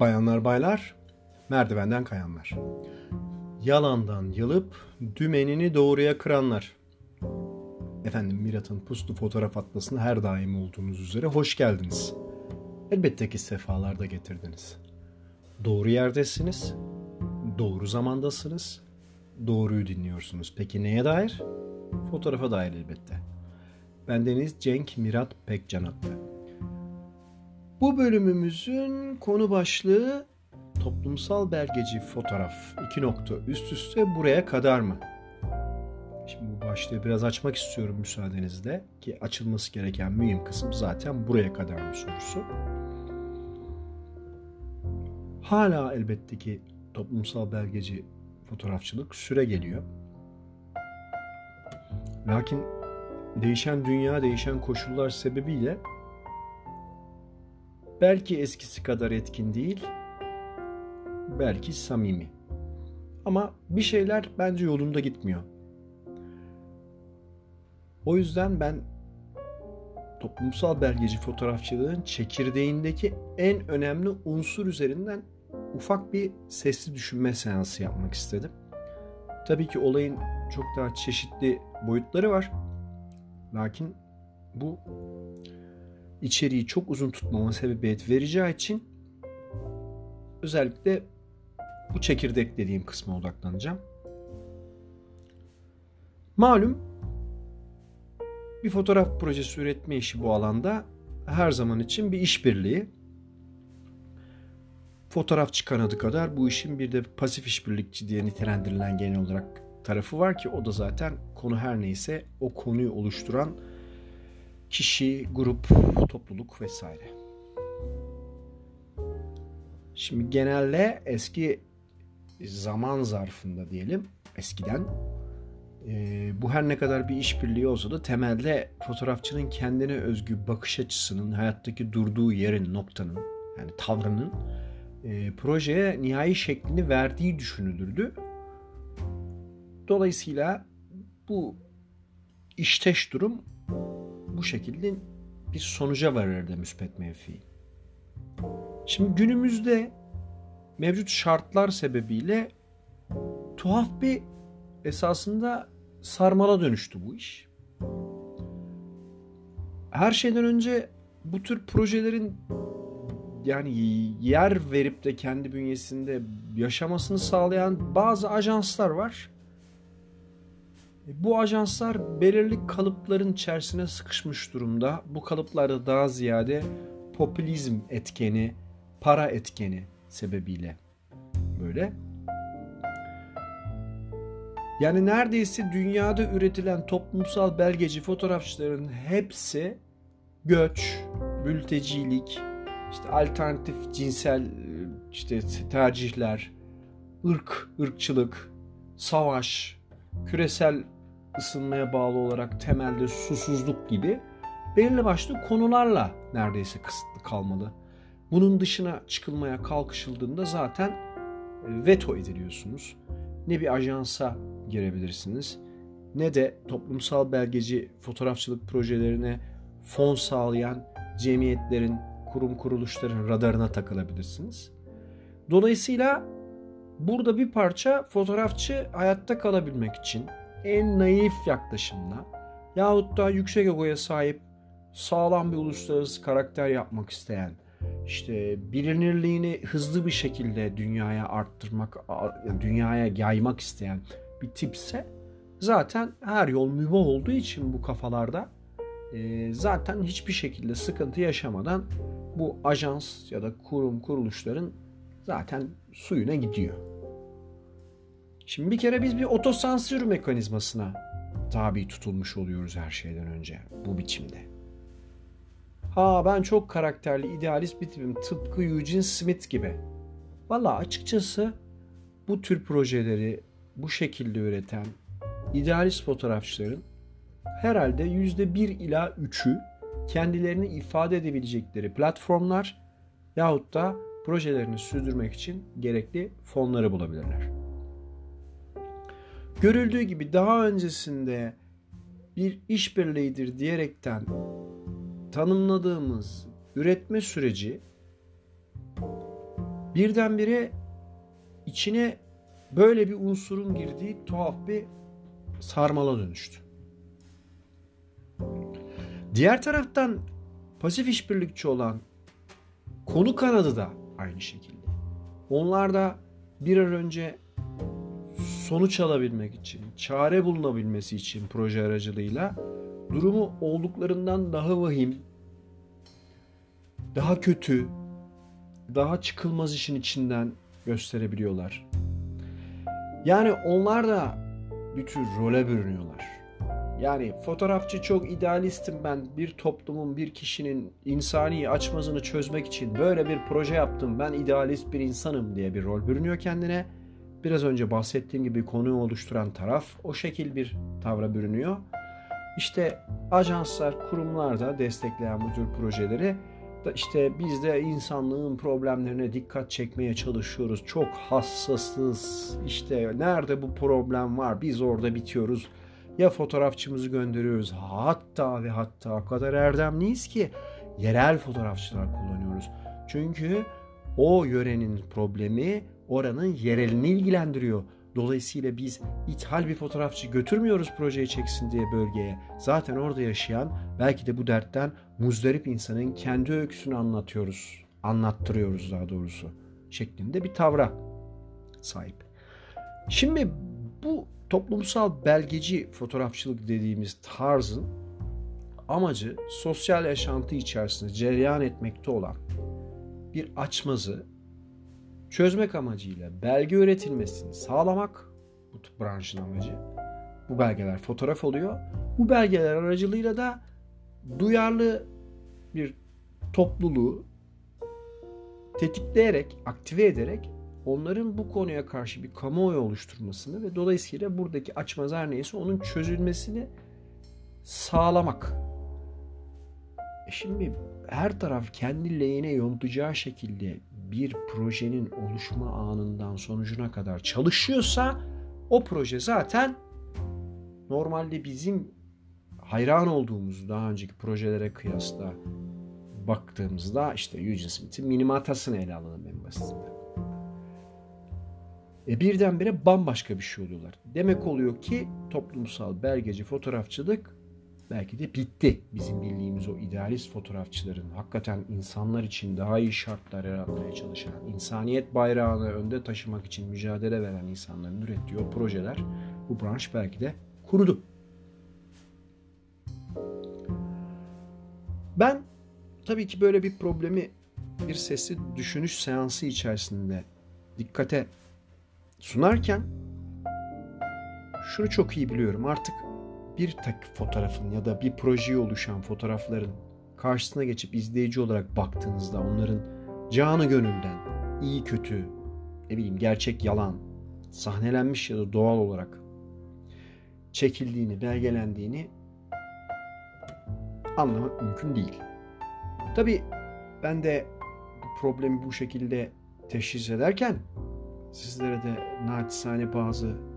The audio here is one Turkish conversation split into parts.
Bayanlar baylar, merdivenden kayanlar. Yalandan yılıp dümenini doğruya kıranlar. Efendim Mirat'ın puslu fotoğraf atlasına her daim olduğunuz üzere hoş geldiniz. Elbette ki sefalar da getirdiniz. Doğru yerdesiniz, doğru zamandasınız, doğruyu dinliyorsunuz. Peki neye dair? Fotoğrafa dair elbette. Bendeniz Cenk Mirat Pekcan adlı. Bu bölümümüzün konu başlığı toplumsal belgeci fotoğraf. iki nokta üst üste buraya kadar mı? Şimdi bu başlığı biraz açmak istiyorum müsaadenizle ki açılması gereken mühim kısım zaten buraya kadar mı sorusu. Hala elbette ki toplumsal belgeci fotoğrafçılık süre geliyor. Lakin değişen dünya, değişen koşullar sebebiyle Belki eskisi kadar etkin değil, belki samimi. Ama bir şeyler bence yolunda gitmiyor. O yüzden ben toplumsal belgeci fotoğrafçılığın çekirdeğindeki en önemli unsur üzerinden ufak bir sesli düşünme seansı yapmak istedim. Tabii ki olayın çok daha çeşitli boyutları var. Lakin bu içeriği çok uzun tutmama sebebiyet vereceği için özellikle bu çekirdek dediğim kısma odaklanacağım. Malum bir fotoğraf projesi üretme işi bu alanda her zaman için bir işbirliği. Fotoğrafçı kanadı kadar bu işin bir de pasif işbirlikçi diye nitelendirilen genel olarak tarafı var ki o da zaten konu her neyse o konuyu oluşturan kişi, grup, topluluk vesaire. Şimdi genelde eski zaman zarfında diyelim eskiden e, bu her ne kadar bir işbirliği olsa da temelde fotoğrafçının kendine özgü bakış açısının hayattaki durduğu yerin noktanın yani tavrının e, projeye nihai şeklini verdiği düşünülürdü. Dolayısıyla bu işteş durum bu şekilde bir sonuca varırdı müspet menfi. Şimdi günümüzde mevcut şartlar sebebiyle tuhaf bir esasında sarmala dönüştü bu iş. Her şeyden önce bu tür projelerin yani yer verip de kendi bünyesinde yaşamasını sağlayan bazı ajanslar var. E, bu ajanslar belirli kalıpların içerisine sıkışmış durumda. Bu kalıplarda daha ziyade popülizm etkeni, para etkeni sebebiyle böyle. Yani neredeyse dünyada üretilen toplumsal belgeci fotoğrafçıların hepsi göç, mültecilik, işte alternatif cinsel işte tercihler, ırk, ırkçılık, savaş, küresel ısınmaya bağlı olarak temelde susuzluk gibi belirli başlı konularla neredeyse kısıtlı kalmalı. Bunun dışına çıkılmaya kalkışıldığında zaten e, veto ediliyorsunuz. Ne bir ajansa girebilirsiniz ne de toplumsal belgeci fotoğrafçılık projelerine fon sağlayan cemiyetlerin, kurum kuruluşların radarına takılabilirsiniz. Dolayısıyla burada bir parça fotoğrafçı hayatta kalabilmek için en naif yaklaşımla yahut da yüksek egoya sahip sağlam bir uluslararası karakter yapmak isteyen işte bilinirliğini hızlı bir şekilde dünyaya arttırmak, dünyaya yaymak isteyen bir tipse zaten her yol mübah olduğu için bu kafalarda e, zaten hiçbir şekilde sıkıntı yaşamadan bu ajans ya da kurum kuruluşların zaten suyuna gidiyor. Şimdi bir kere biz bir otosansür mekanizmasına tabi tutulmuş oluyoruz her şeyden önce bu biçimde. Ha ben çok karakterli, idealist bir tipim tıpkı Eugene Smith gibi. Valla açıkçası bu tür projeleri bu şekilde üreten idealist fotoğrafçıların herhalde yüzde bir ila üçü kendilerini ifade edebilecekleri platformlar yahut da projelerini sürdürmek için gerekli fonları bulabilirler. Görüldüğü gibi daha öncesinde bir işbirliğidir diyerekten tanımladığımız üretme süreci birdenbire içine böyle bir unsurun girdiği tuhaf bir sarmala dönüştü. Diğer taraftan pasif işbirlikçi olan konu kanadı da aynı şekilde. Onlar da bir an önce sonuç alabilmek için, çare bulunabilmesi için proje aracılığıyla durumu olduklarından daha vahim, daha kötü, daha çıkılmaz işin içinden gösterebiliyorlar. Yani onlar da bir tür role bürünüyorlar. Yani fotoğrafçı çok idealistim ben. Bir toplumun, bir kişinin insani açmazını çözmek için böyle bir proje yaptım. Ben idealist bir insanım diye bir rol bürünüyor kendine. Biraz önce bahsettiğim gibi konuyu oluşturan taraf o şekil bir tavra bürünüyor. İşte ajanslar, kurumlar da destekleyen bu tür projeleri işte biz de insanlığın problemlerine dikkat çekmeye çalışıyoruz. Çok hassasız. İşte nerede bu problem var biz orada bitiyoruz. Ya fotoğrafçımızı gönderiyoruz. Hatta ve hatta o kadar erdemliyiz ki yerel fotoğrafçılar kullanıyoruz. Çünkü o yörenin problemi oranın yerelini ilgilendiriyor. Dolayısıyla biz ithal bir fotoğrafçı götürmüyoruz projeyi çeksin diye bölgeye. Zaten orada yaşayan belki de bu dertten muzdarip insanın kendi öyküsünü anlatıyoruz. Anlattırıyoruz daha doğrusu. Şeklinde bir tavra sahip. Şimdi bu toplumsal belgeci fotoğrafçılık dediğimiz tarzın amacı sosyal yaşantı içerisinde cereyan etmekte olan bir açmazı çözmek amacıyla belge üretilmesini sağlamak bu branşın amacı. Bu belgeler fotoğraf oluyor. Bu belgeler aracılığıyla da duyarlı bir topluluğu tetikleyerek, aktive ederek onların bu konuya karşı bir kamuoyu oluşturmasını ve dolayısıyla buradaki açmaz her neyse onun çözülmesini sağlamak. E şimdi her taraf kendi lehine yontacağı şekilde bir projenin oluşma anından sonucuna kadar çalışıyorsa o proje zaten normalde bizim hayran olduğumuz daha önceki projelere kıyasla baktığımızda işte Eugene Smith'in minimatasını ele alalım en basitinden. E birdenbire bambaşka bir şey oluyorlar. Demek oluyor ki toplumsal belgeci fotoğrafçılık belki de bitti. Bizim bildiğimiz o idealist fotoğrafçıların hakikaten insanlar için daha iyi şartlar yaratmaya çalışan, insaniyet bayrağını önde taşımak için mücadele veren insanların ürettiği o projeler bu branş belki de kurudu. Ben tabii ki böyle bir problemi bir sesli düşünüş seansı içerisinde dikkate sunarken şunu çok iyi biliyorum. Artık bir tak fotoğrafın ya da bir projeye oluşan fotoğrafların karşısına geçip izleyici olarak baktığınızda onların canı gönülden iyi kötü ne bileyim gerçek yalan sahnelenmiş ya da doğal olarak çekildiğini, belgelendiğini anlamak mümkün değil. Tabi ben de problemi bu şekilde teşhis ederken sizlere de naçizane bazı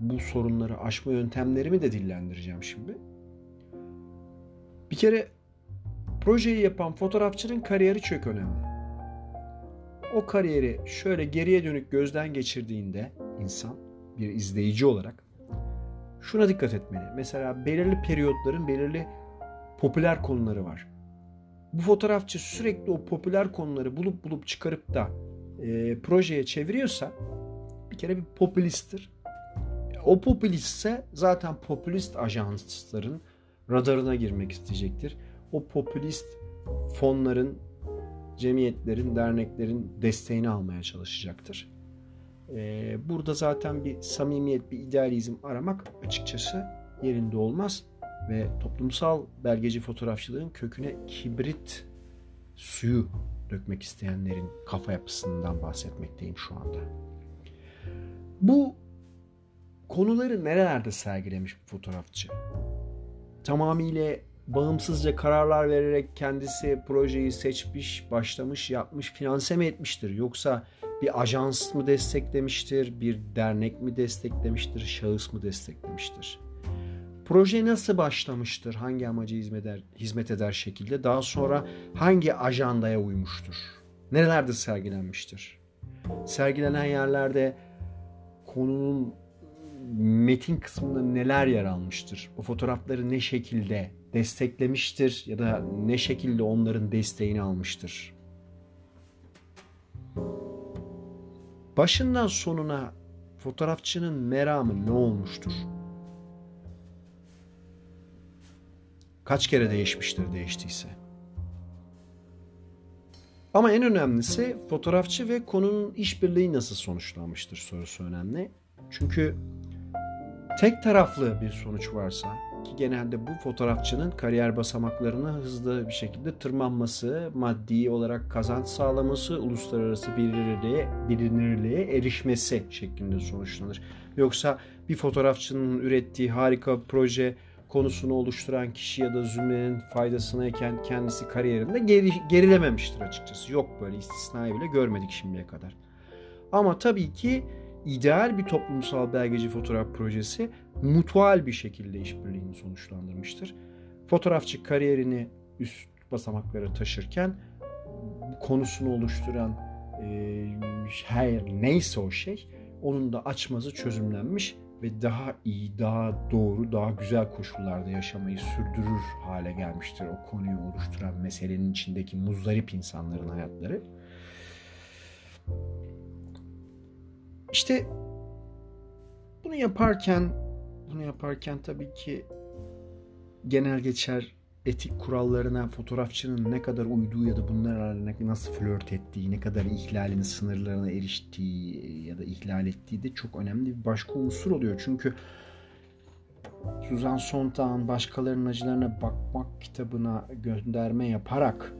bu sorunları aşma yöntemlerimi de dillendireceğim şimdi. Bir kere projeyi yapan fotoğrafçının kariyeri çok önemli. O kariyeri şöyle geriye dönük gözden geçirdiğinde insan bir izleyici olarak şuna dikkat etmeli. Mesela belirli periyotların belirli popüler konuları var. Bu fotoğrafçı sürekli o popüler konuları bulup bulup çıkarıp da e, projeye çeviriyorsa bir kere bir popülisttir. O popülistse zaten popülist ajansların radarına girmek isteyecektir. O popülist fonların, cemiyetlerin, derneklerin desteğini almaya çalışacaktır. Ee, burada zaten bir samimiyet, bir idealizm aramak açıkçası yerinde olmaz ve toplumsal belgeci fotoğrafçılığın köküne kibrit suyu dökmek isteyenlerin kafa yapısından bahsetmekteyim şu anda. Bu konuları nerelerde sergilemiş bir fotoğrafçı? Tamamıyla bağımsızca kararlar vererek kendisi projeyi seçmiş, başlamış, yapmış, finanse mi etmiştir? Yoksa bir ajans mı desteklemiştir, bir dernek mi desteklemiştir, şahıs mı desteklemiştir? Proje nasıl başlamıştır? Hangi amaca hizmet eder, hizmet eder şekilde? Daha sonra hangi ajandaya uymuştur? Nerelerde sergilenmiştir? sergilenen yerlerde konunun metin kısmında neler yer almıştır? O fotoğrafları ne şekilde desteklemiştir ya da ne şekilde onların desteğini almıştır? Başından sonuna fotoğrafçının meramı ne olmuştur? Kaç kere değişmiştir değiştiyse? Ama en önemlisi fotoğrafçı ve konunun işbirliği nasıl sonuçlanmıştır sorusu önemli. Çünkü tek taraflı bir sonuç varsa ki genelde bu fotoğrafçının kariyer basamaklarına hızlı bir şekilde tırmanması, maddi olarak kazanç sağlaması, uluslararası bilinirliğe, bilinirliğe erişmesi şeklinde sonuçlanır. Yoksa bir fotoğrafçının ürettiği harika proje konusunu oluşturan kişi ya da zümrenin faydasınayken kendisi kariyerinde geri, gerilememiştir açıkçası. Yok böyle istisnayı bile görmedik şimdiye kadar. Ama tabii ki ideal bir toplumsal belgeci fotoğraf projesi mutual bir şekilde işbirliğini sonuçlandırmıştır. Fotoğrafçı kariyerini üst basamaklara taşırken konusunu oluşturan e, her neyse o şey onun da açmazı çözümlenmiş ve daha iyi, daha doğru, daha güzel koşullarda yaşamayı sürdürür hale gelmiştir o konuyu oluşturan meselenin içindeki muzdarip insanların hayatları. İşte bunu yaparken bunu yaparken tabii ki genel geçer etik kurallarına fotoğrafçının ne kadar uyduğu ya da bunlarla nasıl flört ettiği, ne kadar ihlalin sınırlarına eriştiği ya da ihlal ettiği de çok önemli bir başka unsur oluyor. Çünkü Suzan Sontag'ın Başkalarının Acılarına Bakmak kitabına gönderme yaparak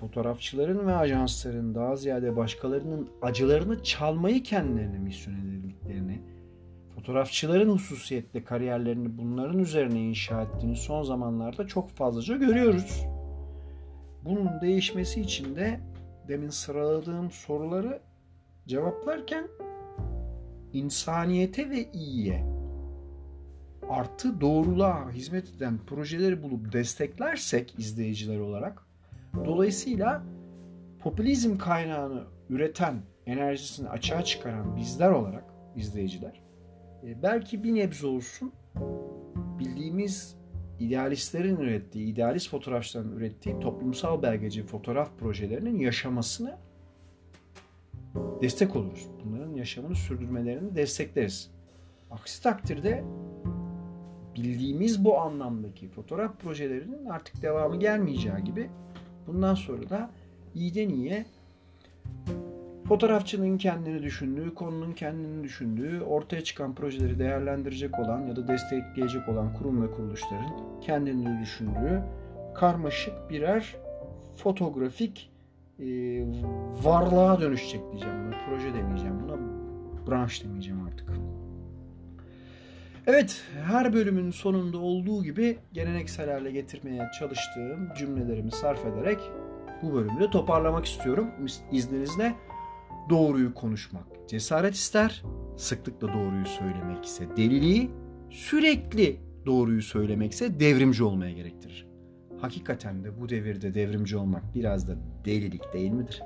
fotoğrafçıların ve ajansların daha ziyade başkalarının acılarını çalmayı kendilerine misyon edildiklerini, fotoğrafçıların hususiyetle kariyerlerini bunların üzerine inşa ettiğini son zamanlarda çok fazlaca görüyoruz. Bunun değişmesi için de demin sıraladığım soruları cevaplarken insaniyete ve iyiye artı doğruluğa hizmet eden projeleri bulup desteklersek izleyiciler olarak dolayısıyla popülizm kaynağını üreten, enerjisini açığa çıkaran bizler olarak izleyiciler e, belki bir nebze olsun bildiğimiz idealistlerin ürettiği, idealist fotoğrafçıların ürettiği toplumsal belgeci fotoğraf projelerinin yaşamasını destek oluruz. Bunların yaşamını sürdürmelerini destekleriz. Aksi takdirde bildiğimiz bu anlamdaki fotoğraf projelerinin artık devamı gelmeyeceği gibi bundan sonra da iyiden iyiye Fotoğrafçının kendini düşündüğü, konunun kendini düşündüğü, ortaya çıkan projeleri değerlendirecek olan ya da destekleyecek olan kurum ve kuruluşların kendini düşündüğü karmaşık birer fotoğrafik e, varlığa dönüşecek diyeceğim buna. Proje demeyeceğim buna. Branş demeyeceğim artık. Evet, her bölümün sonunda olduğu gibi geleneksel getirmeye çalıştığım cümlelerimi sarf ederek bu bölümü de toparlamak istiyorum izninizle doğruyu konuşmak cesaret ister, sıklıkla doğruyu söylemek ise deliliği, sürekli doğruyu söylemek ise devrimci olmaya gerektirir. Hakikaten de bu devirde devrimci olmak biraz da delilik değil midir?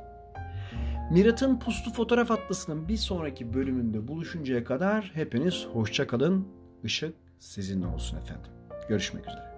Mirat'ın Puslu Fotoğraf Atlası'nın bir sonraki bölümünde buluşuncaya kadar hepiniz hoşça kalın. Işık sizinle olsun efendim. Görüşmek üzere.